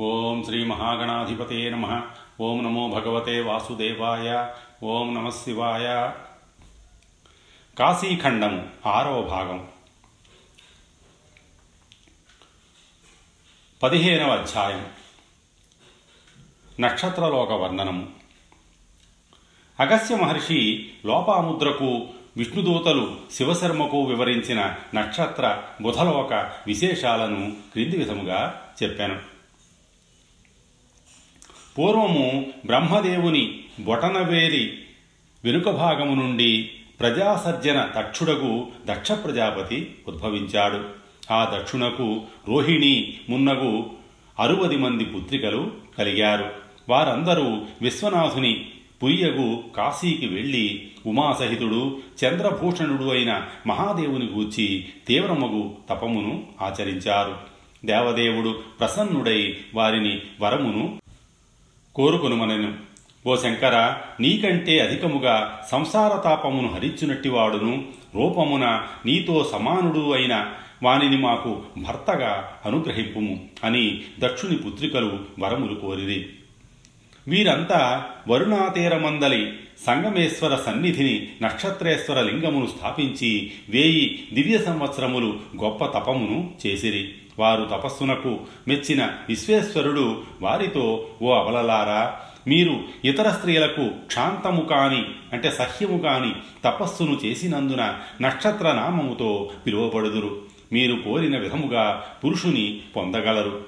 ఓం శ్రీ మహాగణాధిపతే నమ. ఓం నమో భగవతే వాసుదేవాయ. ఓం నమ శివాయ. కాశీఖండము ఆరవ భాగం. పదిహేనవ అధ్యాయం. నక్షత్రలోక వర్ణనము అగస్త్య మహర్షి లోపాముద్రకు విష్ణుదూతలు శివశర్మకు వివరించిన నక్షత్ర బుధలోక విశేషాలను క్రింది విధముగా చెప్పాను. పూర్వము బ్రహ్మదేవుని బొటనవేలి వెనుక భాగము నుండి ప్రజాసర్జన దక్షుడకు దక్ష ప్రజాపతి ఉద్భవించాడు. ఆ దక్షునకు రోహిణి మున్నగు అరువది మంది పుత్రికలు కలిగారు. వారందరూ విశ్వనాథుని పురియగు కాశీకి వెళ్ళి ఉమాసహితుడు చంద్రభూషణుడు అయిన మహాదేవుని గూర్చి తీవ్రమగు తపమును ఆచరించారు. దేవదేవుడు ప్రసన్నుడై వారిని వరమును కోరుకొనుమనెను. ఓ శంకర నీకంటే అధికముగా సంసార తాపమును హరించునట్టివాడును. రూపమున నీతో సమానుడు అయిన వానిని మాకు భర్తగా అనుగ్రహింపుము అని దక్షుని పుత్రికలు వరములు కోరిరి. వీరంతా వరుణాతీరమందలి సంగమేశ్వర సన్నిధిని నక్షత్రేశ్వర లింగమును స్థాపించి వేయి దివ్య సంవత్సరములు గొప్ప తపమును చేసిరి. వారు తపస్సునకు మెచ్చిన విశ్వేశ్వరుడు వారితో ఓ అవలలారా మీరు ఇతర స్త్రీలకు క్షాంతము కాని అంటే సహ్యము కాని తపస్సును చేసినందున నక్షత్ర నామముతో పిలువబడుదురు. మీరు కోరిన విధముగా పురుషుని పొందగలరు.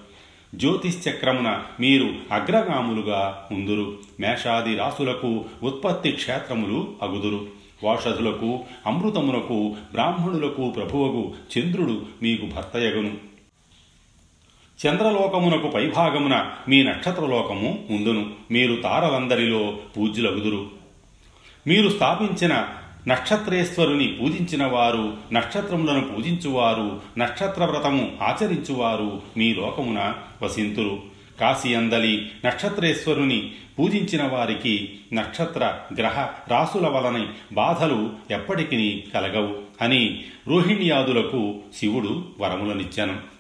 జ్యోతిశ్చక్రమున మీరు అగ్రగాములుగా ఉందురు. మేషాది రాసులకు ఉత్పత్తి క్షేత్రములు అగుదురు. వాషధులకు అమృతమునకు బ్రాహ్మణులకు ప్రభువగు చంద్రుడు మీకు భర్తయగును చంద్రలోకమునకు పైభాగమున మీ నక్షత్రలోకము ఉండును మీరు తారలందరిలో పూజ్యులగుదురు. మీరు స్థాపించిన నక్షత్రేశ్వరుని పూజించిన వారు నక్షత్రములను పూజించువారు నక్షత్ర వ్రతము ఆచరించువారు మీ లోకమున వసింతురు. కాశీయందలి నక్షత్రేశ్వరుని పూజించిన వారికి నక్షత్ర గ్రహ రాసుల వలన బాధలు ఎప్పటికీ కలగవు అని రోహిణ్యాదులకు శివుడు వరములనిచ్చాను.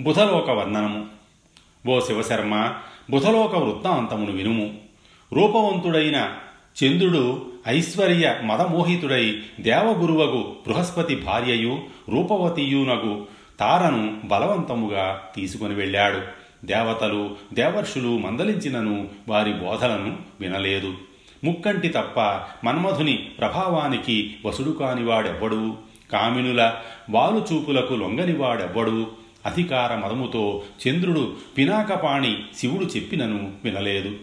బుధలోక వర్ణనము. ఓ శివశర్మ బుధలోక వృత్తాంతమును వినుము. రూపవంతుడైన చంద్రుడు ఐశ్వర్య మదమోహితుడై దేవగురువగు బృహస్పతి భార్యయు రూపవతియునగు తారను బలవంతముగా తీసుకుని వెళ్ళాడు. దేవతలు దేవర్షులు మందలించినను వారి బోధలను వినలేదు. ముక్కంటి తప్ప మన్మధుని ప్రభావానికి వసుడు కానివాడెవ్వడు? కామినుల వాలుచూపులకు లొంగనివాడెవ్వడు? అధికార మదముతో చంద్రుడు పినాకపాణి శివుడు చెప్పినను వినలేదు.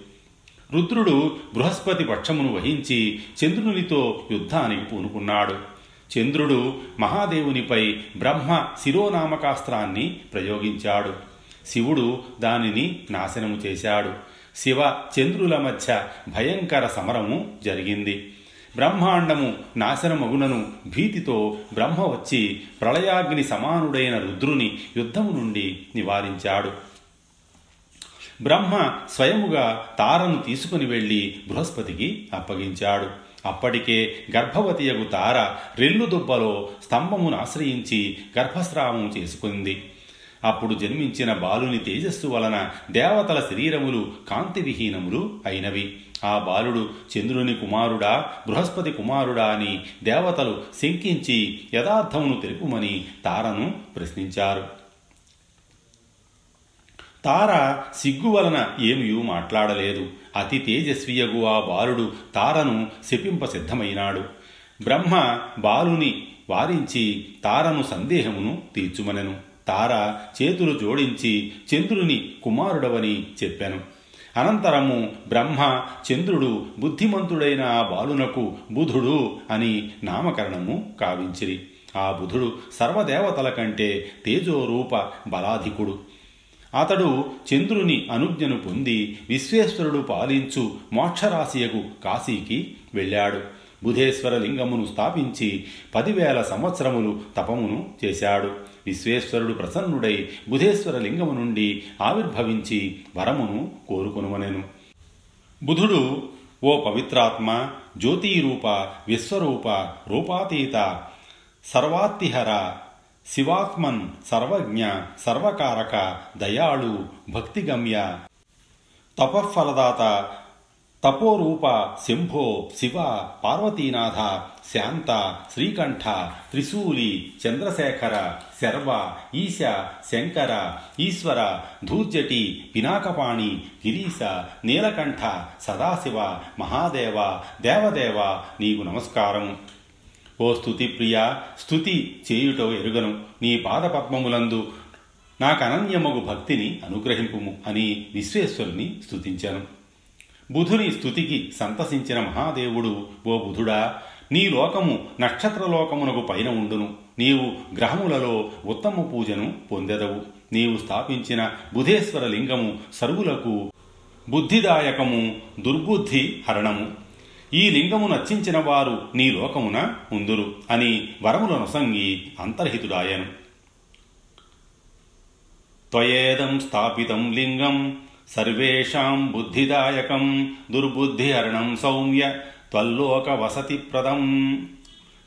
రుద్రుడు బృహస్పతి పక్షమును వహించి చంద్రునితో యుద్ధానికి పూనుకున్నాడు. చంద్రుడు మహాదేవునిపై బ్రహ్మ శిరోనామకాస్త్రాన్ని ప్రయోగించాడు. శివుడు దానిని నాశనము చేశాడు. శివ చంద్రుల మధ్య భయంకర సమరము జరిగింది. బ్రహ్మాండము నాశనమగునను భీతితో బ్రహ్మ వచ్చి ప్రళయాగ్ని సమానుడైన రుద్రుని యుద్ధము నుండి నివారించాడు. బ్రహ్మ స్వయముగా తారను తీసుకుని వెళ్ళి బృహస్పతికి అప్పగించాడు. అప్పటికే గర్భవతియగు తార రెల్లు దుబ్బలో స్తంభమును ఆశ్రయించి గర్భస్రావము చేసుకుంది. అప్పుడు జన్మించిన బాలుని తేజస్సు వలన దేవతల శరీరములు కాంతివిహీనములు అయినవి. ఆ బాలుడు చంద్రుని కుమారుడా బృహస్పతి కుమారుడా అని దేవతలు శంకించి యథార్థమును తెలుపుమని తారను ప్రశ్నించారు. తార సిగ్గు వలన ఏమియూ మాట్లాడలేదు. అతి తేజస్వియగు ఆ బాలుడు తారను శపింప సిద్ధమైనాడు. బ్రహ్మ బాలుని వారించి తారను సందేహమును తీర్చుమనెను. తార చేతులు జోడించి చంద్రుని కుమారుడవని చెప్పాను. అనంతరము బ్రహ్మ చంద్రుడు బుద్ధిమంతుడైన ఆ బాలునకు బుధుడు అని నామకరణము కావించిరి. ఆ బుధుడు సర్వదేవతల కంటే తేజోరూప బలాధికుడు. అతడు చంద్రుని అనుజ్ఞను పొంది విశ్వేశ్వరుడు పాలించు మోక్షరాశియకు కాశీకి వెళ్ళాడు. బుధేశ్వర లింగమును స్థాపించి పదివేల సంవత్సరములు తపమును చేశాడు. విశ్వేశ్వరుడు ప్రసన్నుడై బుధేశ్వర లింగము నుండి ఆవిర్భవించి వరమును కోరుకొనుమనెను. బుధుడు ఓ పవిత్రాత్మ జ్యోతిరూప విశ్వరూప రూపాతీత సర్వాత్తిహర శివాత్మన్ సర్వజ్ఞ సర్వకారక దయాళు భక్తిగమ్య తపఃఫలదాత తపోరూప శంభో శివ పార్వతీనాథ శాంత శ్రీకంఠ త్రిశూలి చంద్రశేఖర శర్వ ఈశ శంకర ఈశ్వర ధూర్జటి పినాకపాణి గిరీశ నీలకంఠ సదాశివ మహాదేవ దేవదేవ నీకు నమస్కారం ఓ స్థుతి ప్రియ స్థుతి చేయుటో ఎరుగను. నీ పాదపద్మములందు నాకనన్యమగు భక్తిని అనుగ్రహింపుము అని విశ్వేశ్వరుని స్థుతించాను బుధుని స్థుతికి సంతసించిన మహాదేవుడు ఓ బుధుడా నీ లోకము నక్షత్రలోకమునకు పైన ఉండును. నీవు గ్రహములలో ఉత్తమ పూజను పొందెదవు. నీవు స్థాపించిన బుధేశ్వర లింగము సర్వులకు బుద్ధిదాయకము దుర్బుద్ధి హరణము. ఈ లింగము నచ్చించిన వారు నీ లోకమున ఉందురు అని వరములనుసంగి అంతర్హితుడాయను త్వయేదం స్థాపితం లింగం సర్వేషాం బుద్ధిదాయకం దుర్బుద్ధిహరణం సౌమ్య త్వల్లోక వసతిప్రదం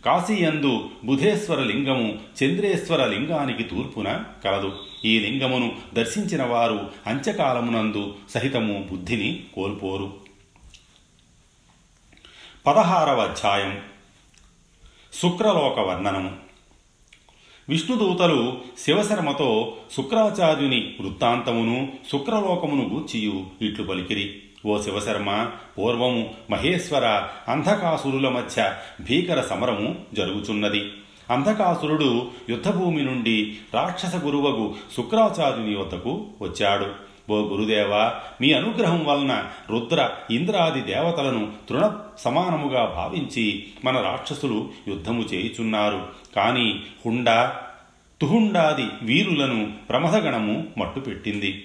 కాశీయందు బుధేశ్వర లింగము చంద్రేశ్వర లింగానికి తూర్పున కలదు. ఈ లింగమును దర్శించిన వారు అంత్యకాలమునందు సహితము బుద్ధిని కోల్పోరు. పదహారవ అధ్యాయం. శుక్రలోక వర్ణనము విష్ణుదూతలు శివశర్మతో శుక్రాచార్యుని వృత్తాంతమును శుక్రలోకమును గూర్చియు ఇట్లు పలికిరి. ఓ శివశర్మ పూర్వము మహేశ్వర అంధకాసురుల మధ్య భీకర సమరము జరుగుచున్నది. అంధకాసురుడు యుద్ధభూమి నుండి రాక్షస గురువగు శుక్రాచార్యుని వద్దకు వచ్చాడు. ఓ గురుదేవ మీ అనుగ్రహం వలన రుద్ర ఇంద్రాది దేవతలను తృణ సమానముగా భావించి మన రాక్షసులు యుద్ధము చేయుచున్నారు. కానీ హుండ తుహుండాది వీరులను ప్రమథగణము మట్టుపెట్టింది.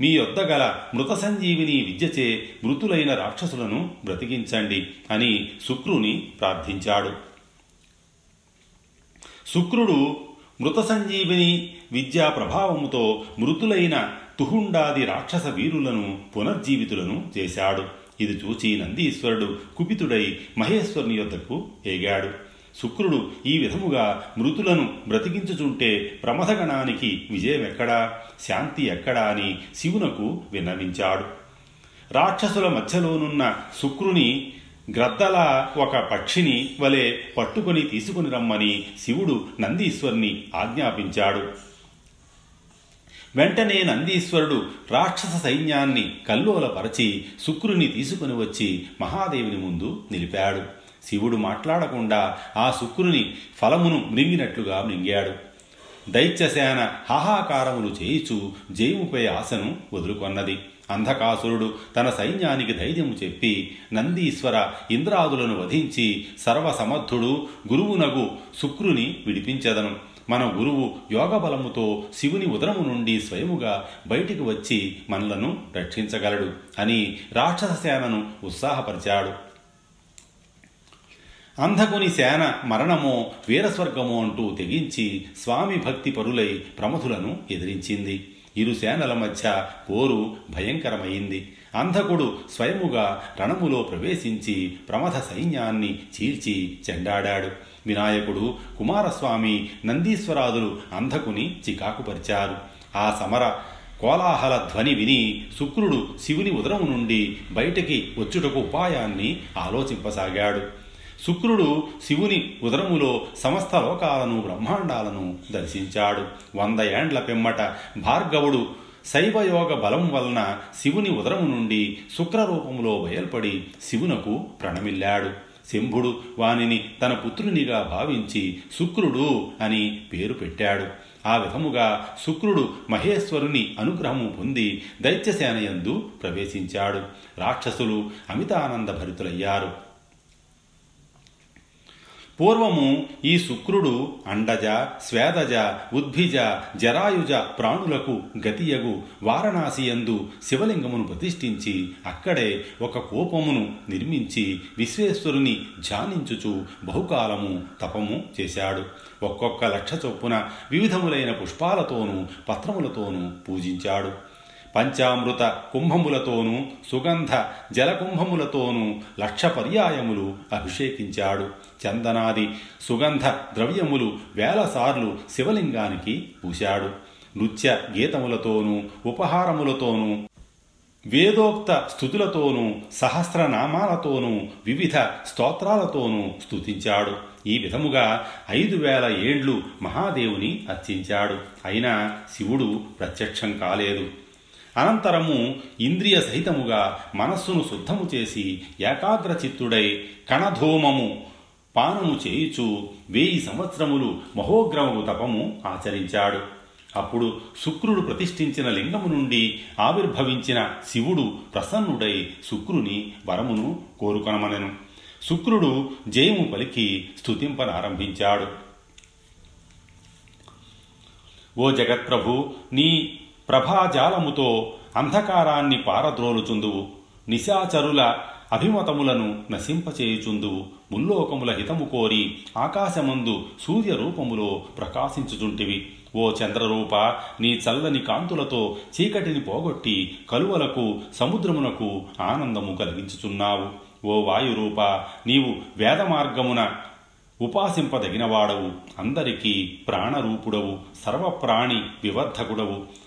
మీ యొద్ద గల మృత సంజీవిని విద్యచే మృతులైన రాక్షసులను బ్రతికించండి అని శుక్రుని ప్రార్థించాడు. శుక్రుడు మృత సంజీవిని విద్యా ప్రభావముతో మృతులైన తుహుండాది రాక్షస వీరులను పునర్జీవితులను చేశాడు. ఇది చూచి నందీశ్వరుడు కుపితుడై మహేశ్వరుని యొద్దకు ఏగాడు. శుక్రుడు ఈ విధముగా మృతులను బ్రతికించుచుంటే ప్రమథగణానికి విజయమెక్కడా? శాంతి ఎక్కడా అని శివునకు విన్నవించాడు. రాక్షసుల మధ్యలోనున్న శుక్రుని గ్రద్దలా ఒక పక్షిని వలె పట్టుకొని తీసుకుని రమ్మని శివుడు నందీశ్వరుని ఆజ్ఞాపించాడు. వెంటనే నందీశ్వరుడు రాక్షస సైన్యాన్ని కల్లోలపరచి శుక్రుని తీసుకుని వచ్చి మహాదేవుని ముందు నిలిపాడు. శివుడు మాట్లాడకుండా ఆ శుక్రుని ఫలమును మృంగినట్లుగా మృంగాడు. దైత్యసేన హాహాకారములు చేయిచు జయముపై ఆశను వదులుకొన్నది. అంధకాసురుడు తన సైన్యానికి ధైర్యము చెప్పి నందీశ్వర ఇంద్రాదులను వధించి సర్వసమర్థుడు గురువునగు శుక్రుని విడిపించదను. మన గురువు యోగబలముతో శివుని ఉదరము నుండి స్వయముగా బయటికి వచ్చి మనలను రక్షించగలడు అని రాక్షస సేనను ఉత్సాహపరిచాడు. అంధకుని సేన మరణమో వీరస్వర్గమో అంటూ తెగించి స్వామి భక్తి పరులై ప్రమథులను ఎదిరించింది. ఇరు సేనల మధ్య పోరు భయంకరమైంది. అంధకుడు స్వయముగా రణములో ప్రవేశించి ప్రమథ సైన్యాన్ని చీల్చి చెండాడాడు. వినాయకుడు కుమారస్వామి నందీశ్వరాదులు అంధకుని చికాకుపరిచారు. ఆ సమర కోలాహల ధ్వని విని శుక్రుడు శివుని ఉదరము నుండి బయటికి వచ్చుటకు ఉపాయాన్ని ఆలోచింపసాగాడు. శుక్రుడు శివుని ఉదరములో సమస్త లోకాలను బ్రహ్మాండాలను దర్శించాడు. వంద ఏండ్ల పిమ్మట భార్గవుడు శైవయోగ బలం వలన శివుని ఉదరము నుండి శుక్రరూపములో బయల్పడి శివునకు ప్రణమిల్లాడు. శంభుడు వానిని తన పుత్రునిగా భావించి శుక్రుడు అని పేరు పెట్టాడు. ఆ విధముగా శుక్రుడు మహేశ్వరుని అనుగ్రహము పొంది దైత్యసేనయందు ప్రవేశించాడు. రాక్షసులు అమితానంద భరితులయ్యారు పూర్వము ఈ శుక్రుడు అండజ స్వేదజ ఉద్భిజ జరాయుజ ప్రాణులకు గతియగు వారణాసియందు శివలింగమును ప్రతిష్ఠించి అక్కడే ఒక కోపమును నిర్మించి విశ్వేశ్వరుని ధ్యానించుచు బహుకాలము తపము చేశాడు. ఒక్కొక్క లక్ష చొప్పున వివిధములైన పుష్పాలతోనూ పత్రములతోనూ పూజించాడు. పంచామృత కుంభములతోనూ సుగంధ జలకుంభములతోనూ లక్ష పర్యాయములు అభిషేకించాడు. చందనాది సుగంధ ద్రవ్యములు వేలసార్లు శివలింగానికి పూశాడు. నృత్య గీతములతోనూ ఉపహారములతోనూ వేదోక్త స్థుతులతోనూ సహస్రనామాలతోనూ వివిధ స్తోత్రాలతోనూ స్తుతించాడు. ఈ విధముగా ఐదు వేల ఏండ్లు మహాదేవుని అర్చించాడు. అయినా శివుడు ప్రత్యక్షం కాలేదు. అనంతరము ఇంద్రియ సహితముగా మనస్సును శుద్ధము చేసి ఏకాగ్రచిత్తుడై కణధూమము పానము చేయుచు వేయి సంవత్సరములు మహోగ్రమము తపము ఆచరించాడు. అప్పుడు శుక్రుడు ప్రతిష్ఠించిన లింగము నుండి ఆవిర్భవించిన శివుడు ప్రసన్నుడై శుక్రుని వరమును కోరుకొనమనెను. శుక్రుడు జయము పలికి స్తుతింపనారంభించాడు. ఓ జగత్ప్రభు నీ ప్రభాజాలముతో అంధకారాన్ని పారద్రోలుచుందువు. నిశాచరుల అభిమతములను నశింపచేయుచుందువు ముల్లోకముల హితము కోరి ఆకాశమందు సూర్యరూపములో ప్రకాశించుచుంటివి. ఓ చంద్రరూప నీ చల్లని కాంతులతో చీకటిని పోగొట్టి కలువలకు సముద్రమునకు ఆనందము కలిగించుచున్నావు. ఓ వాయురూప నీవు వేదమార్గమున ఉపాసింపదగినవాడవు. అందరికీ ప్రాణరూపుడవు. సర్వప్రాణి వివర్ధకుడవు.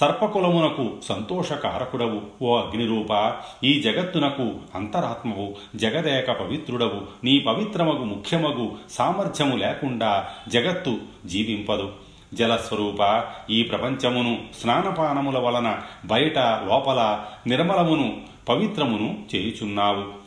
సర్పకులమునకు సంతోషకారకుడవు. ఓ అగ్నిరూప ఈ జగత్తునకు అంతరాత్మవు. జగదేక పవిత్రుడవు. నీ పవిత్రమగు ముఖ్యమగు సామర్థ్యము లేకుండా జగత్తు జీవింపదు. జలస్వరూప ఈ ప్రపంచమును స్నానపానముల వలన బయట లోపల నిర్మలమును పవిత్రమును చేయుచున్నావు.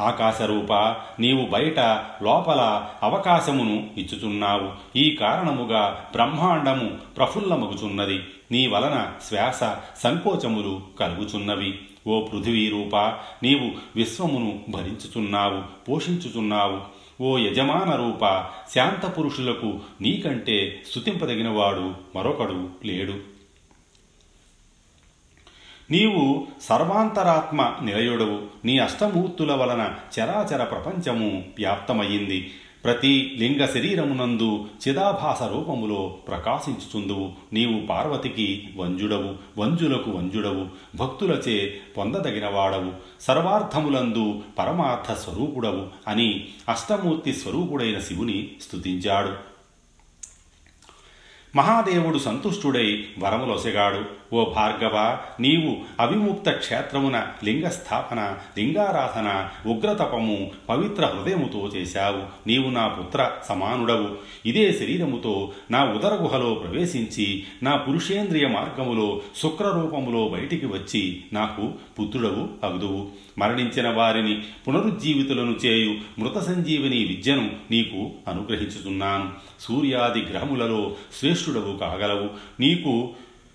ఆకాశరూప నీవు బయట లోపల అవకాశమును ఇచ్చుచున్నావు. ఈ కారణముగా బ్రహ్మాండము ప్రఫుల్లమగుచున్నది. నీ వలన శ్వాస సంకోచములు కలుగుచున్నవి. ఓ పృథివీ రూప నీవు విశ్వమును భరించుచున్నావు పోషించుచున్నావు. ఓ యజమాన రూప శాంత పురుషులకు నీకంటే స్థుతింపదగినవాడు మరొకడు లేడు. నీవు సర్వాంతరాత్మ నిలయుడవు. నీ అష్టమూర్తుల వలన చరాచర ప్రపంచము వ్యాప్తమయ్యింది. ప్రతి లింగ శరీరమునందు చిదాభాస రూపములో ప్రకాశించుచుందువు. నీవు పార్వతికి వంజుడవు వంజులకు వంజుడవు భక్తులచే పొందదగినవాడవు. సర్వార్థములందు పరమార్థ స్వరూపుడవు అని అష్టమూర్తి స్వరూపుడైన శివుని స్థుతించాడు మహాదేవుడు సంతుష్టుడై వరములొసగాడు. ఓ భార్గవ నీవు అవిముక్త క్షేత్రమున లింగస్థాపన లింగారాధన ఉగ్రతపము పవిత్ర హృదయముతో చేశావు. నీవు నా పుత్ర సమానుడవు. ఇదే శరీరముతో నా ఉదర గుహలో ప్రవేశించి నా పురుషేంద్రియ మార్గములో శుక్రరూపములో బయటికి వచ్చి నాకు పుత్రుడవు అగుదువు. మరణించిన వారిని పునరుజ్జీవితులను చేయు మృత సంజీవిని విద్యను నీకు అనుగ్రహించుతున్నాను సూర్యాది గ్రహములలో శ్రేష్ఠుడవు కాగలవు. నీకు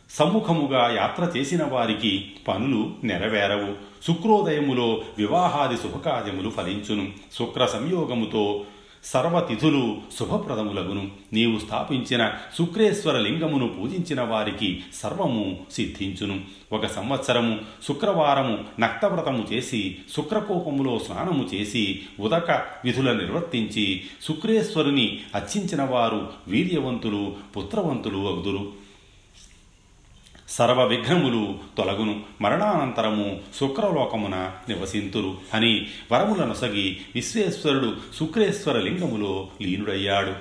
సమ్ముఖముగా యాత్ర చేసిన వారికి పనులు నెరవేరవు. శుక్రోదయములో వివాహాది శుభకార్యములు ఫలించును. శుక్ర సంయోగముతో సర్వతిథులు శుభప్రదములగును. నీవు స్థాపించిన శుక్రేశ్వర లింగమును పూజించిన వారికి సర్వము సిద్ధించును. ఒక సంవత్సరము శుక్రవారము నక్తవ్రతము చేసి శుక్రకోపములో స్నానము చేసి ఉదక విధుల నిర్వర్తించి శుక్రేశ్వరుని అర్చించిన వారు వీర్యవంతులు పుత్రవంతులు అగుదురు. సర్వ విఘ్నములు తొలగును. మరణానంతరము శుక్రలోకమున నివసింతురు అని వరములనొసగి విశ్వేశ్వరుడు శుక్రేశ్వర లింగములో లీనుడయ్యాడు.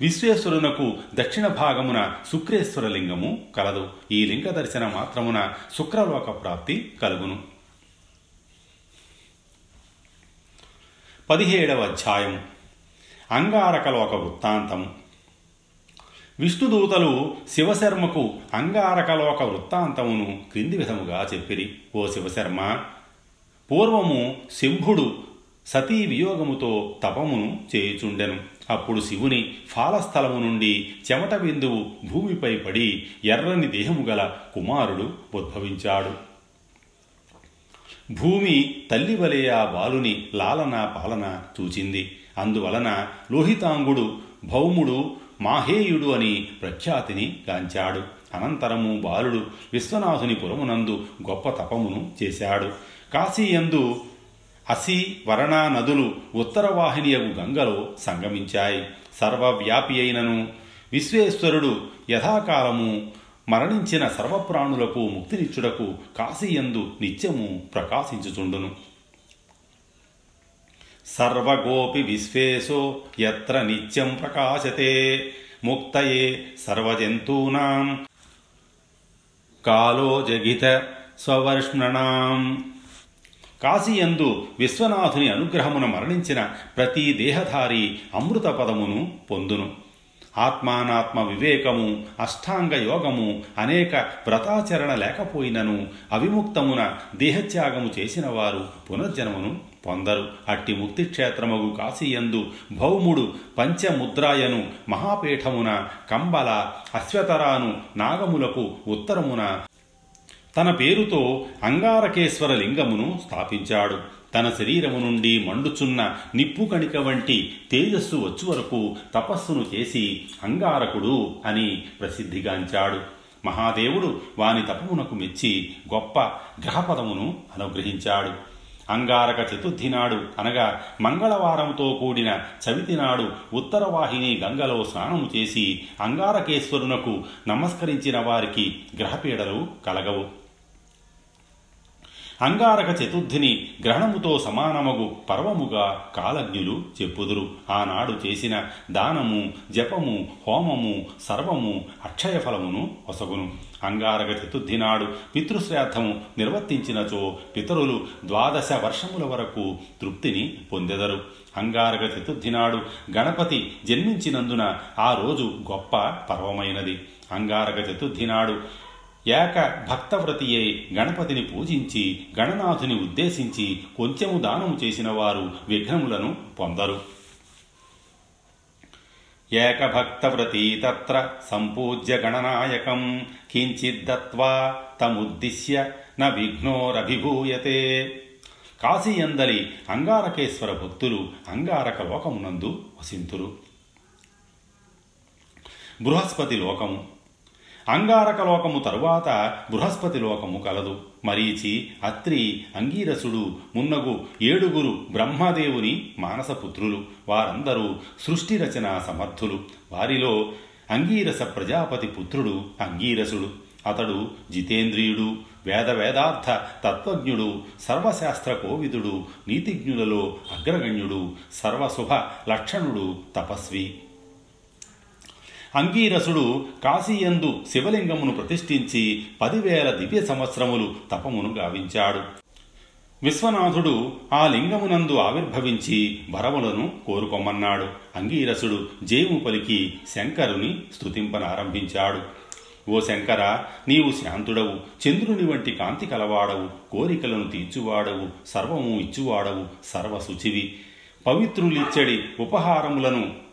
విశ్వేశ్వరునకు దక్షిణ భాగమున శుక్రేశ్వర లింగము కలదు. ఈ లింగ దర్శన మాత్రమున శుక్రలోక ప్రాప్తి కలుగును. పదిహేడవ అధ్యాయం అంగారకలోక వృత్తాంతం విష్ణుదూతలు శివశర్మకు అంగారకలోక వృత్తాంతమును క్రింది విధముగా చెప్పిరి. ఓ శివశర్మ పూర్వము శంభుడు సతీ వియోగముతో తపమును చేయుచుండెను. అప్పుడు శివుని ఫాలస్థలము నుండి చెమట బిందువు భూమిపై పడి ఎర్రని దేహము గల కుమారుడు ఉద్భవించాడు. భూమి తల్లివలే ఆ బాలుని లాలన పాలన చూచింది. అందువలన లోహితాంగుడు భౌముడు మాహేయుడు అని ప్రఖ్యాతిని గాంచాడు. అనంతరము బాలుడు విశ్వనాథుని పురమునందు గొప్ప తపమును చేశాడు. కాశీయందు అసి వరణ నదులు ఉత్తరవాహినియగు గంగలో సంగమించాయి. సర్వవ్యాపి అయినను విశ్వేశ్వరుడు యథాకాలము మరణించిన సర్వప్రాణులకు ముక్తినిచ్చుటకు కాశీయందు నిత్యము ప్రకాశించుచుండును. సర్వగోపి విశ్వేశో ఎత్ర నిత్యం ప్రకాశతే. ముక్తయే సర్వజంతూనాం. కాలో జగిత స్వవర్ష్ణనాం. కాశీయందు విశ్వనాథుని అనుగ్రహమున మరణించిన ప్రతి దేహధారి అమృత పదమును పొందును. ఆత్మానాత్మ వివేకము అష్టాంగ యోగము అనేక వ్రతాచరణ లేకపోయినను అవిముక్తమున దేహత్యాగము చేసిన వారు పునర్జన్మను పొందరు. అట్టి ముక్తి క్షేత్రమగు కాశీయందు భౌముడు పంచముద్రాయను మహాపీఠమున కంబల అశ్వతరాను నాగములకు ఉత్తరమున తన పేరుతో అంగారకేశ్వర లింగమును స్థాపించాడు. తన శరీరము నుండి మండుచున్న నిప్పు కణిక వంటి తేజస్సు వచ్చు వరకు తపస్సును చేసి అంగారకుడు అని ప్రసిద్ధిగాంచాడు. మహాదేవుడు వాని తపమునకు మెచ్చి గొప్ప గ్రహపదమును అనుగ్రహించాడు. అంగారక చతుర్థి నాడు అనగా మంగళవారంతో కూడిన చవితి నాడు ఉత్తరవాహిని గంగలో స్నానము చేసి అంగారకేశ్వరునకు నమస్కరించిన వారికి గ్రహపీడలు కలగవు. అంగారక చతుర్థిని గ్రహణముతో సమానమగు పర్వముగా కాలజ్ఞులు చెప్పుదురు. ఆనాడు చేసిన దానము జపము హోమము సర్వము అక్షయ ఫలమును ఒసగును. అంగారక చతుర్థి నాడు పితృశ్రాద్ధము నిర్వర్తించినచో పితరులు ద్వాదశ వర్షముల వరకు తృప్తిని పొందెదరు. అంగారక చతుర్థి నాడు గణపతి జన్మించినందున ఆ రోజు గొప్ప పర్వమైనది. అంగారక చతుర్థి నాడు ఏక భక్తవ్రతియే గణపతిని పూజించి గణనాథుని ఉద్దేశించి కొంచెము దానము చేసిన వారు విఘ్నములను పొందరు. ఏకభక్తవ్రతీ తత్ర సంపూజ్య గణనాయకం కించిద్దత్వా తముద్దిశ్య న విఘ్నోరభిభూయతే. కాశీయందలి అంగారకేశ్వర భక్తులు అంగారక లోకమునందు వసింతురు. బృహస్పతి లోకము అంగారక లోకము తరువాత బృహస్పతి లోకము కలదు. మరీచి అత్రి అంగీరసుడు మున్నగు ఏడుగురు బ్రహ్మదేవుని మానసపుత్రులు. వారందరూ సృష్టి రచన సమర్థులు. వారిలో అంగీరస ప్రజాపతి పుత్రుడు అంగీరసుడు. అతడు జితేంద్రియుడు వేద వేదార్థ తత్వజ్ఞుడు సర్వశాస్త్ర కోవిదుడు నీతిజ్ఞులలో అగ్రగణ్యుడు సర్వశుభ లక్షణుడు తపస్వి. అంగీరసుడు కాశీయందు శివలింగమును ప్రతిష్ఠించి పదివేల దివ్య సంవత్సరములు తపమును గావించాడు. విశ్వనాథుడు ఆ లింగమునందు ఆవిర్భవించి వరములను కోరుకోమన్నాడు అంగీరసుడు జేము పలికి శంకరుని స్థుతింపనారంభించాడు ఓ శంకర నీవు శాంతుడవు. చంద్రుని వంటి కాంతి కలవాడవు. కోరికలను తీర్చువాడవు. సర్వము ఇచ్చువాడవు. సర్వశుచివి. పవిత్రులిచ్చడి ఉపహారములను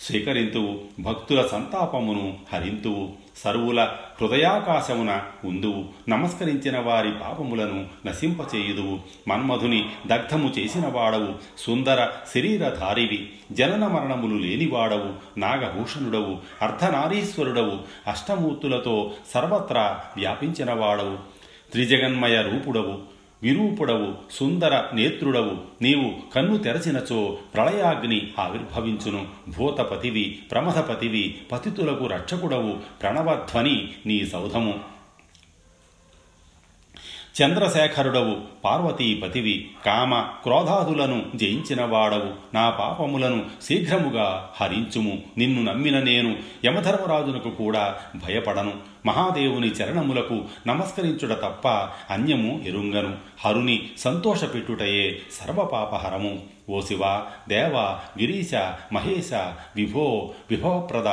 స్వీకరింతువు భక్తుల సంతాపమును హరింతువు సర్వుల హృదయాకాశమున ఉందువు నమస్కరించిన వారి పాపములను నశింపచేయుదువు మన్మధుని దగ్ధము చేసిన వాడవు సుందర శరీరధారివి జనన మరణములు లేనివాడవు నాగభూషణుడవు అర్ధనారీశ్వరుడవు అష్టమూర్తులతో సర్వత్రా వ్యాపించిన వాడవు త్రిజగన్మయ రూపుడవు విరూపుడవు సుందర నేత్రుడవు. నీవు కన్ను తెరచినచో ప్రళయాగ్ని ఆవిర్భవించును. భూతపతివి ప్రమథపతివి పతితులకు రక్షకుడవు. ప్రణవధ్వని నీ సౌధము. చంద్రశేఖరుడవు పార్వతీపతివి. కామ క్రోధాదులను జయించినవాడవు. నా పాపములను శీఘ్రముగా హరించుము. నిన్ను నమ్మిన నేను యమధర్మరాజునకు కూడా భయపడను. మహాదేవుని చరణములకు నమస్కరించుట తప్ప అన్యము ఎరుంగను. హరుని సంతోషపెట్టుటయే సర్వపాపహరము. ఓ శివ దేవ గిరీశ మహేశ విభో విభవప్రద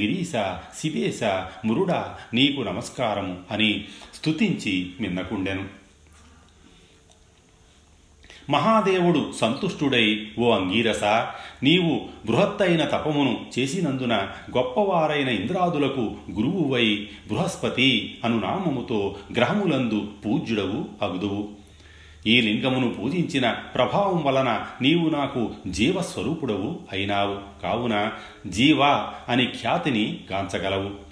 గిరీశ శివేశ మురుడ నీకు నమస్కారము అని స్తుతించి మిన్నకుండెను. మహాదేవుడు సంతుష్టుడై ఓ అంగీరస! నీవు బృహత్తైన తపమును చేసినందున గొప్పవారైన ఇంద్రాదులకు గురువువై బృహస్పతి అను నామముతో గ్రహములందు పూజ్యుడవు అగుదువు. ఈ లింగమును పూజించిన ప్రభావం వలన నీవు నాకు జీవస్వరూపుడవు అయినావు. కావున జీవ అని ఖ్యాతిని గాంచగలవు.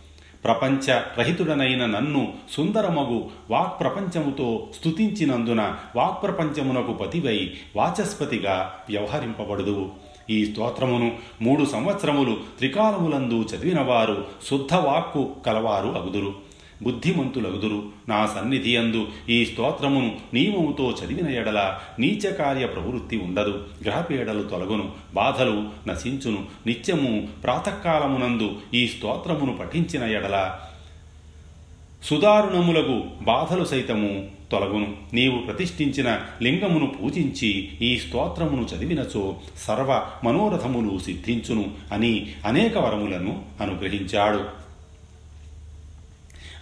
ప్రపంచ రహితుడనైన నన్ను సుందరమగు వాక్ప్రపంచముతో స్తుతించినందున వాక్ప్రపంచమునకు పతివై వాచస్పతిగా వ్యవహరింపబడదు. ఈ స్తోత్రమును మూడు సంవత్సరములు త్రికాలములందు చదివినవారు శుద్ధ వాక్కు కలవారు అగుదురు. బుద్ధిమంతులగుదురు. నా సన్నిధి అందు ఈ స్తోత్రమును నియమముతో చదివిన ఎడల నీచకార్య ప్రవృత్తి ఉండదు. గ్రహపీడలు తొలగును బాధలు నశించును. నిత్యము ప్రాతకాలమునందు ఈ స్తోత్రమును పఠించిన ఎడల సుదారుణములకు బాధలు సైతము తొలగును. నీవు ప్రతిష్ఠించిన లింగమును పూజించి ఈ స్తోత్రమును చదివినచో సర్వ మనోరథములు సిద్ధించును అని అనేక వరములను అనుగ్రహించాడు.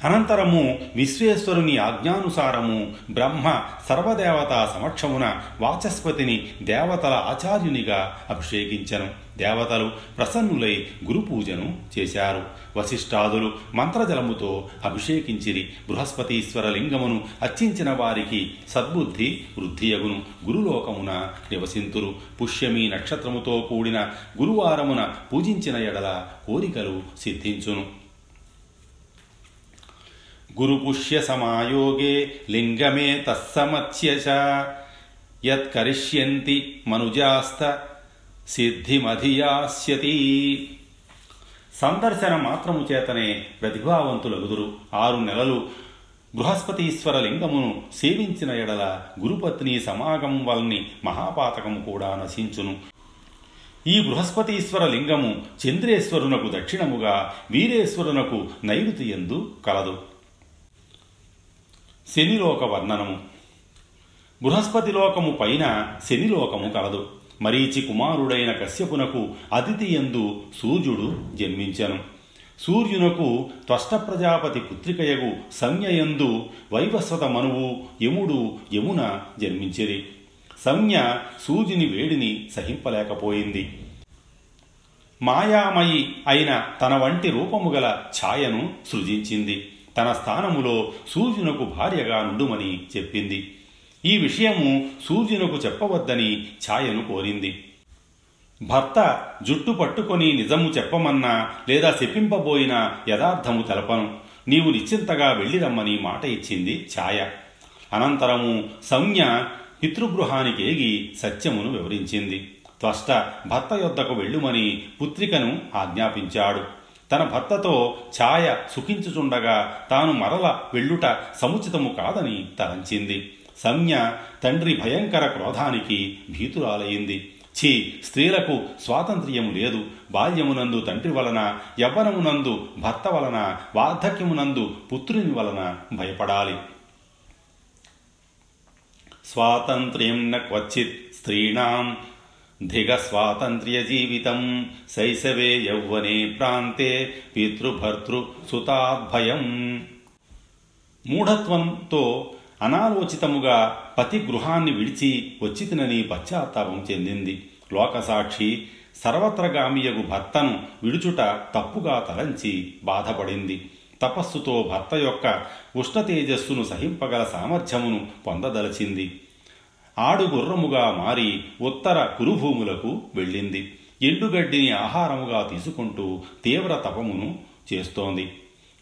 అనంతరము విశ్వేశ్వరుని ఆజ్ఞానుసారము బ్రహ్మ సర్వదేవత సమక్షమున వాచస్పతిని దేవతల ఆచార్యునిగా అభిషేకించను. దేవతలు ప్రసన్నులై గురు పూజను చేశారు. వశిష్ఠాదులు మంత్రజలముతో అభిషేకించిరి. బృహస్పతీశ్వర లింగమును అర్చించిన వారికి సద్బుద్ధి వృద్ధియగును. గురులోకమున నివసింతురు. పుష్యమి నక్షత్రముతో కూడిన గురువారమున పూజించిన ఎడల కోరికలు సిద్ధించును. గురుపుష్య సమాయోగే లింగమే తస్సమత్స్య యత్కరిష్యంతి మనుజాస్త సిద్ధిమధియాస్యతి సందర్శన మాత్రము చేతనే ప్రతిభావంతులగుదురు ఆరు నెలలు బృహస్పతీశ్వర లింగమును సేవించిన ఎడల గురుపత్ని సమాగమం వల్ని మహాపాతకము కూడా నశించును. ఈ బృహస్పతీశ్వర లింగము చంద్రేశ్వరునకు దక్షిణముగా వీరేశ్వరునకు నైరుతి ఎందు కలదు. శనిలోక వర్ణనము. బృహస్పతి లోకము పైన శనిలోకము కలదు. మరీచి కుమారుడైన కశ్యపునకు అతిథి ఎందు సూర్యుడు జన్మించెను. సూర్యునకు త్వష్ట ప్రజాపతి పుత్రికయగు సంజ్ఞయందు వైవస్వత మనువు యముడు యమున జన్మించిరి. సంజ్ఞ సూర్యుని వేడిని సహింపలేకపోయింది. మాయామయి అయిన తన వంటి రూపము గల ఛాయను సృజించింది. తన స్థానములో సూర్యునకు భార్యగా నుండుమని చెప్పింది. ఈ విషయము సూర్యునకు చెప్పవద్దని ఛాయను కోరింది. భర్త జుట్టు పట్టుకొని నిజము చెప్పమన్నా లేదా చెప్పింపబోయిన యథార్థము తెలపను. నీవు నిశ్చింతగా వెళ్ళిరమ్మని మాట ఇచ్చింది ఛాయ. అనంతరము సంజ్ఞ పితృగృహానికి ఏగి సత్యమును వివరించింది. త్వష్ట భర్త యొద్దకు వెళ్ళుమని పుత్రికను ఆజ్ఞాపించాడు. తన భర్తతో ఛాయ సుఖించుచుండగా తాను మరల వెళ్ళుట సముచితము కాదని తలంచింది. సంజ్ఞ తండ్రి భయంకర క్రోధానికి భీతురాలయ్యింది ఛీ స్త్రీలకు స్వాతంత్ర్యము లేదు. బాల్యమునందు తండ్రి వలన యవ్వనమునందు భర్త వలన వార్ధక్యమునందు పుత్రుని వలన భయపడాలి. స్వాతంత్ర్యం న క్వచిత్ స్త్రీణాం ధిగ స్వాతంత్ర్య జీవితం శైశవే యౌవనే ప్రాంతే పితృభర్తృ సుతాద్భయం మూఢత్వంతో అనాలోచితముగా పతి గృహాన్ని విడిచి వచ్చితినని పశ్చాత్తాపం చెందింది. లోకసాక్షి సర్వత్రగామియగు భర్తను విడుచుట తప్పుగా తలంచి బాధపడింది. తపస్సుతో భర్త యొక్క ఉష్ణతేజస్సును సహింపగల సామర్థ్యమును పొందదలచింది. ఆడుగుర్రముగా మారి ఉత్తర కురుభూములకు వెళ్ళింది. ఎండుగడ్డిని ఆహారముగా తీసుకుంటూ తీవ్ర తపమును చేస్తోంది.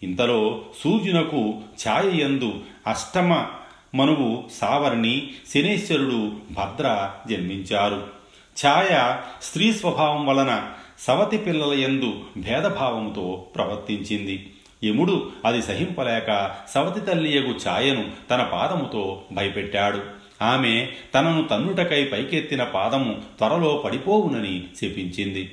ఇంతలో సూర్యునకు ఛాయయందు అష్టమ మనువు సావర్ణి శనేశ్వరుడు భద్ర జన్మించారు. ఛాయ స్త్రీ స్వభావం వలన సవతి పిల్లల యందు భేదభావంతో ప్రవర్తించింది. యముడు అది సహింపలేక సవతి తల్లియగు ఛాయను తన పాదముతో భయపెట్టాడు. ఆమె తనను తన్నుటకై పైకెత్తిన పాదము త్వరలో పడిపోవునని శపించింది.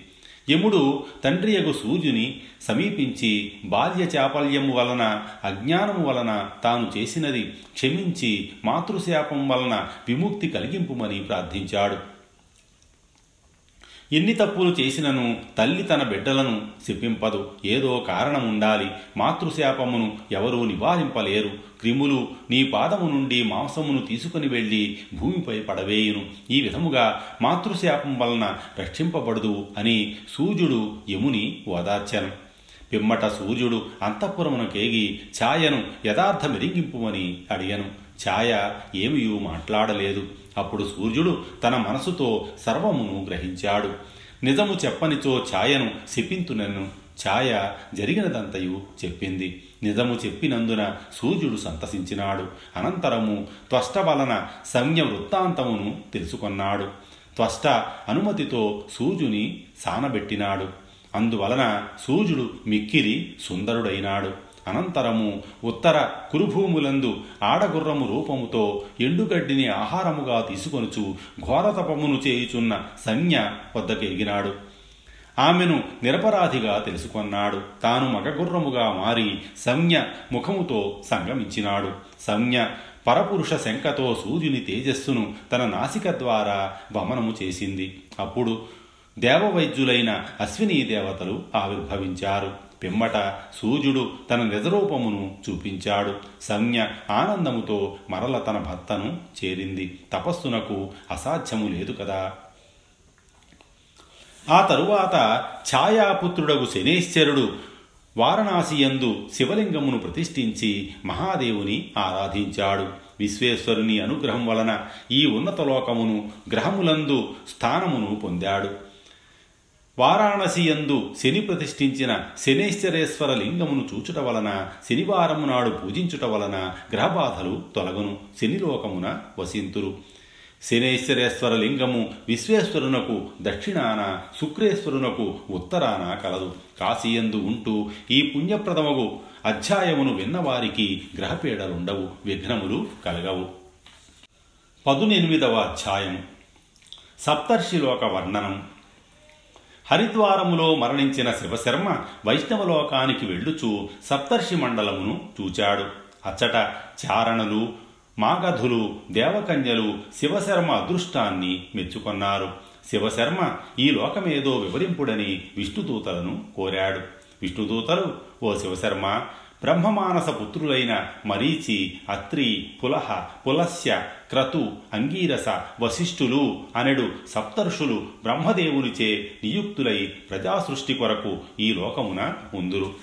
యముడు తండ్రియగు సూర్యుని సమీపించి బాల్య చాపల్యము వలన అజ్ఞానము వలన తాను చేసినది క్షమించి మాతృశాపం వలన విముక్తి కలిగింపుమని ప్రార్థించాడు. ఎన్ని తప్పులు చేసినను తల్లి తన బిడ్డలను శిప్పింపదు ఏదో కారణం ఉండాలి మాతృశాపమును ఎవరూ నివారింపలేరు. క్రిములు నీ పాదము నుండి మాంసమును తీసుకుని వెళ్ళి భూమిపై పడవేయును. ఈ విధముగా మాతృశాపం వలన రక్షింపబడదు అని సూర్యుడు యముని ఓదార్చను పిమ్మట సూర్యుడు అంతఃపురమునకేగి ఛాయను యథార్థ మెరిగింపుమని అడిగను. ఛాయ ఏమియూ మాట్లాడలేదు. అప్పుడు సూర్యుడు తన మనసుతో సర్వమును గ్రహించాడు. నిజము చెప్పనిచో ఛాయను శపింతునను ఛాయ జరిగినదంతయు చెప్పింది. నిజము చెప్పినందున సూర్యుడు సంతసించినాడు. అనంతరము త్వష్ట వలన సంజ్ఞ వృత్తాంతమును తెలుసుకొన్నాడు. త్వష్ట అనుమతితో సూర్యుని సానబెట్టినాడు. అందువలన సూర్యుడు మిక్కిరి సుందరుడైనాడు. అనంతరము ఉత్తర కురుభూములందు ఆడగుర్రము రూపముతో ఎండుగడ్డిని ఆహారముగా తీసుకొనుచు ఘోరతపమును చేయుచున్న సంజ్ఞ వద్దకు ఎగినాడు ఆమెను నిరపరాధిగా తెలుసుకొన్నాడు. తాను మగగుర్రముగా మారి సంజ్ఞ ముఖముతో సంగమించినాడు. సంజ్ఞ పరపురుష శంకతో సూర్యుని తేజస్సును తన నాసిక ద్వారా వమనము చేసింది. అప్పుడు దేవవైద్యులైన అశ్విని దేవతలు ఆవిర్భవించారు. పిమ్మట సూర్యుడు తన నిజరూపమును చూపించాడు. సంజ్ఞ ఆనందముతో మరల తన భర్తను చేరింది. తపస్సునకు అసాధ్యము లేదు కదా. ఆ తరువాత ఛాయాపుత్రుడగు శనేశ్వరుడు వారణాసియందు శివలింగమును ప్రతిష్ఠించి మహాదేవుని ఆరాధించాడు. విశ్వేశ్వరుని అనుగ్రహం వలన ఈ ఉన్నత లోకమును గ్రహములందు స్థానమును పొందాడు. వారాణసియందు శని ప్రతిష్ఠించిన శనేశ్వరేశ్వర లింగమును చూచుట వలన శనివారము నాడు పూజించుట వలన గ్రహబాధలు తొలగును శనిలోకమున వసింతురు. శనేశ్వరేశ్వర లింగము విశ్వేశ్వరునకు దక్షిణాన శుక్రేశ్వరునకు ఉత్తరాన కలదు. కాశీయందు ఉంటూ ఈ పుణ్యప్రదమగు అధ్యాయమును విన్నవారికి గ్రహపీడలుండవు విఘ్నములు కలగవు. పదునెనిమిదవ అధ్యాయం సప్తర్షిలోక వర్ణనం. హరిద్వారములో మరణించిన శివశర్మ వైష్ణవలోకానికి వెళ్ళుచూ సప్తర్షి మండలమును చూచాడు. అచ్చట చారణులు మాగధులు దేవకన్యలు శివశర్మ అదృష్టాన్ని మెచ్చుకొన్నారు. శివశర్మ ఈ లోకమేదో వివరింపుడని విష్ణుదూతలను కోరాడు. విష్ణుదూతలు ఓ శివశర్మ బ్రహ్మమానస పుత్రులైన మరీచి అత్రి పులహ పులస్య క్రతు అంగీరస వశిష్ఠులు అనెడు సప్తర్షులు బ్రహ్మదేవునిచే నియుక్తులై ప్రజాసృష్టి కొరకు ఈ లోకమున ఉందురు.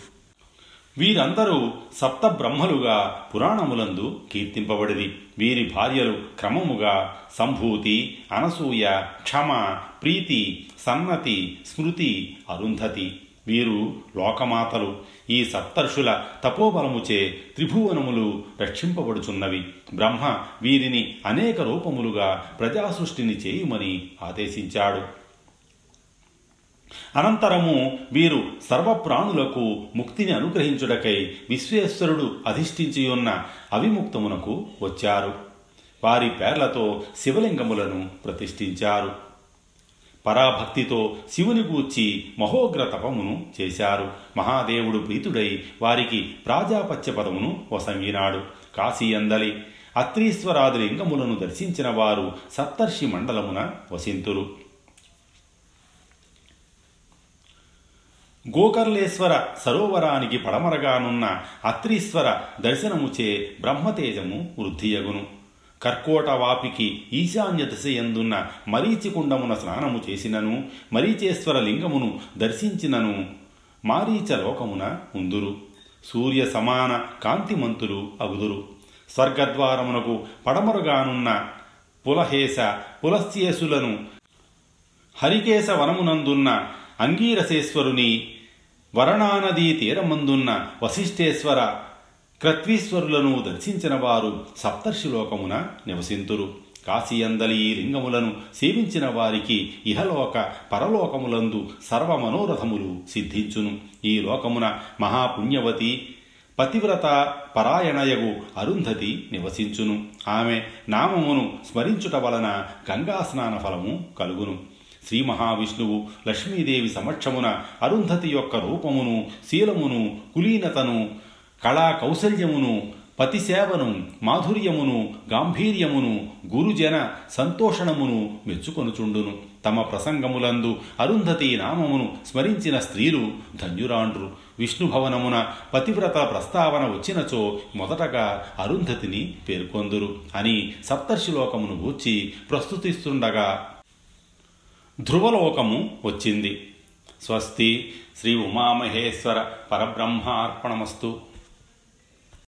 వీరందరూ సప్త బ్రహ్మలుగా పురాణములందు కీర్తింపబడిది వీరి భార్యలు క్రమముగా సంభూతి అనసూయ క్షమ ప్రీతి సన్నతి స్మృతి అరుంధతి. వీరు లోకమాతలు ఈ సప్తర్షుల తపోబలముచే త్రిభువనములు రక్షింపబడుచున్నవి. బ్రహ్మ వీరిని అనేక రూపములుగా ప్రజాసృష్టిని చేయుమని ఆదేశించాడు. అనంతరము వీరు సర్వప్రాణులకు ముక్తిని అనుగ్రహించుటకై విశ్వేశ్వరుడు అధిష్ఠించియున్న అవిముక్తమునకు వచ్చారు. వారి పేర్లతో శివలింగములను ప్రతిష్ఠించారు. పరాభక్తితో శివుని గూర్చి మహోగ్ర తపమును చేశారు. మహాదేవుడు ప్రీతుడై వారికి ప్రాజాపత్య పదమును వసంగినాడు. కాశీ అందలి అత్రీశ్వరాది లింగములను దర్శించిన వారు సప్తర్షి మండలమున వసింతులు గోకర్లేశ్వర సరోవరానికి పడమరగానున్న అత్రీశ్వర దర్శనముచే బ్రహ్మతేజము వృద్ధియగును. కర్కోట వాపికి ఈశాన్య దిశయందున్న మరీచికుండమున స్నానము చేసినను మరీచేశ్వర లింగమును దర్శించినను మారీచ లోకమున ఉందురు. సూర్య సమాన కాంతిమంతులు అగుదురు. స్వర్గద్వారమునకు పడమరుగానున్న పులహేశ పులస్యేసులను హరికేశ వనమునందున్న అంగీరసేశ్వరుని వరణానదీ తీరమందున్న వశిష్ఠేశ్వర క్రత్వీశ్వరులను దర్శించిన వారు సప్తర్షిలోకమున నివసింతురు. కాశీయందలి ఈ లింగములను సేవించిన వారికి ఇహలోక పరలోకములందు సర్వమనోరథములు సిద్ధించును. ఈ లోకమున మహాపుణ్యవతి పతివ్రత పరాయణయగు అరుంధతి నివసించును. ఆమె నామమును స్మరించుట వలన గంగా స్నాన ఫలము కలుగును. శ్రీ మహావిష్ణువు లక్ష్మీదేవి సమక్షమున అరుంధతి యొక్క రూపమును శీలమును కులీనతను కళా కౌశల్యమును పతిసేవను మాధుర్యమును గాంభీర్యమును గురుజన సంతోషణమును మెచ్చుకొనుచుండును. తమ ప్రసంగములందు అరుంధతి నామమును స్మరించిన స్త్రీలు ధన్యురాండ్రు. విష్ణుభవనమున పతివ్రత ప్రస్తావన వచ్చినచో మొదటగా అరుంధతిని పేర్కొందురు అని సప్తర్షిలోకమును గూర్చి ప్రస్తుతిస్తుండగా ధ్రువలోకము వచ్చింది. స్వస్తి శ్రీ ఉమామహేశ్వర పరబ్రహ్మార్పణమస్తు.